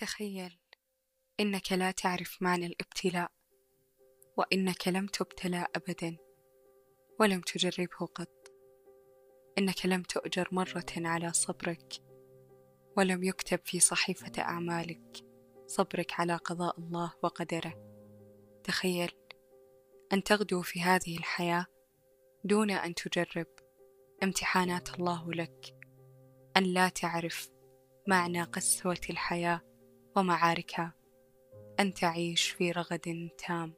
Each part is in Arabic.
تخيل إنك لا تعرف معنى الابتلاء وإنك لم تبتلى أبدا ولم تجربه قط. إنك لم تؤجر مرة على صبرك ولم يكتب في صحيفة أعمالك صبرك على قضاء الله وقدره. تخيل أن تغدو في هذه الحياة دون أن تجرب امتحانات الله لك. أن لا تعرف معنى قسوة الحياة ومعاركها. أن تعيش في رغد تام.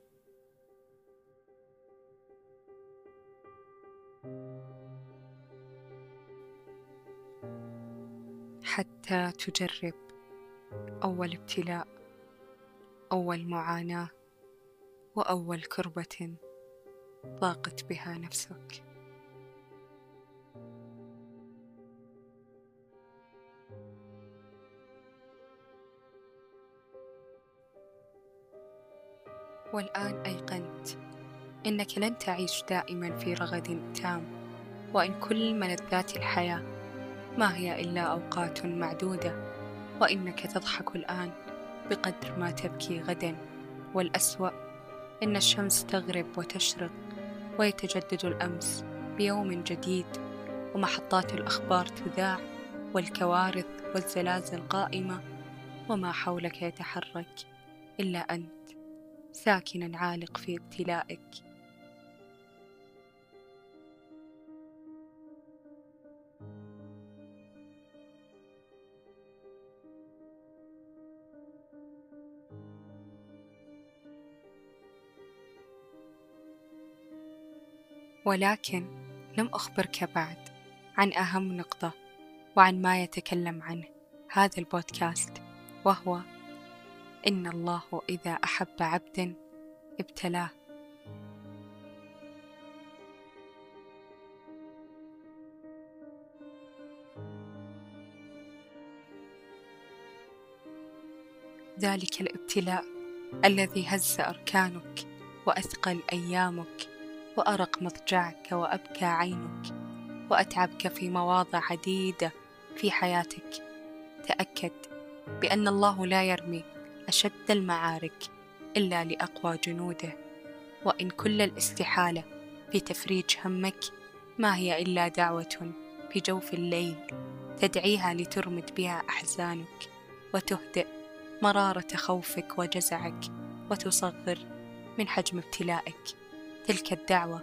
حتى تجرب أول ابتلاء أول معاناة وأول كربة ضاقت بها نفسك. والآن أيقنت إنك لن تعيش دائما في رغد تام وإن كل ملذات الحياة ما هي إلا أوقات معدودة وإنك تضحك الآن بقدر ما تبكي غدا. والأسوأ إن الشمس تغرب وتشرق ويتجدد الأمس بيوم جديد ومحطات الأخبار تذاع والكوارث والزلازل قائمة وما حولك يتحرك إلا أنت. ساكنا عالق في ابتلائك. ولكن لم أخبرك بعد عن أهم نقطة وعن ما يتكلم عنه هذا البودكاست وهو إن الله إذا أحب عبد ابتلاه. ذلك الابتلاء الذي هز أركانك وأثقل أيامك وأرق مضجعك وأبكى عينك وأتعبك في مواضع عديدة في حياتك. تأكد بأن الله لا يرمي أشد المعارك إلا لأقوى جنوده وإن كل الاستحالة في تفريج همك ما هي إلا دعوة في جوف الليل تدعيها لترمد بها أحزانك وتهدئ مرارة خوفك وجزعك وتصغر من حجم ابتلائك. تلك الدعوة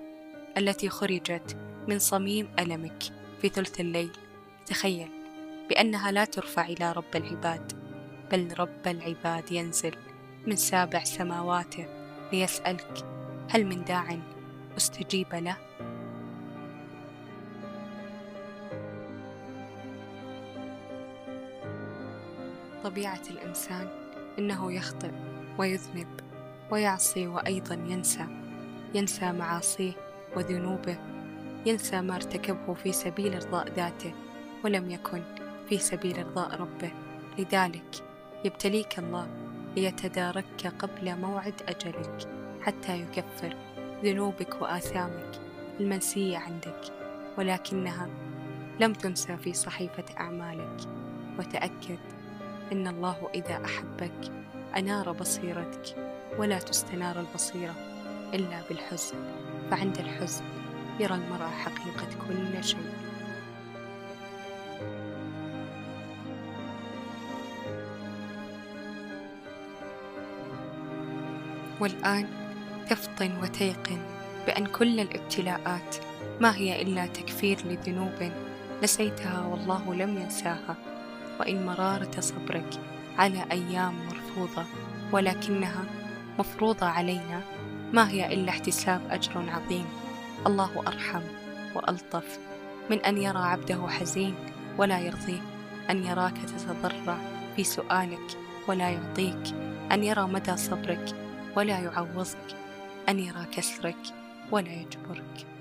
التي خرجت من صميم ألمك في ثلث الليل. تخيل بأنها لا ترفع إلى رب العباد. بل رب العباد ينزل من سابع سماواته ليسألك هل من داع أستجيب له؟ طبيعة الإنسان إنه يخطئ ويذنب ويعصي وأيضا ينسى ينسى معاصيه وذنوبه ينسى ما ارتكبه في سبيل إرضاء ذاته ولم يكن في سبيل إرضاء ربه. لذلك يبتليك الله ليتداركك قبل موعد أجلك حتى يكفر ذنوبك وآثامك. المنسية عندك ولكنها لم تنسى في صحيفة أعمالك. وتأكد إن الله إذا أحبك أنار بصيرتك ولا تستنار البصيرة إلا بالحزن. فعند الحزن يرى المرء حقيقة كل شيء. والآن تفطن وتيقن بأن كل الابتلاءات ما هي إلا تكفير لذنوب نسيتها والله لم ينساها وإن مرارة صبرك على أيام مرفوضة ولكنها مفروضة علينا. ما هي إلا احتساب أجر عظيم. الله أرحم وألطف. من أن يرى عبده حزين ولا يرضيه. أن يراك تتضرع في سؤالك ولا يعطيك. أن يرى مدى صبرك ولا يعوضك. أن يرى كسرك ولا يجبرك.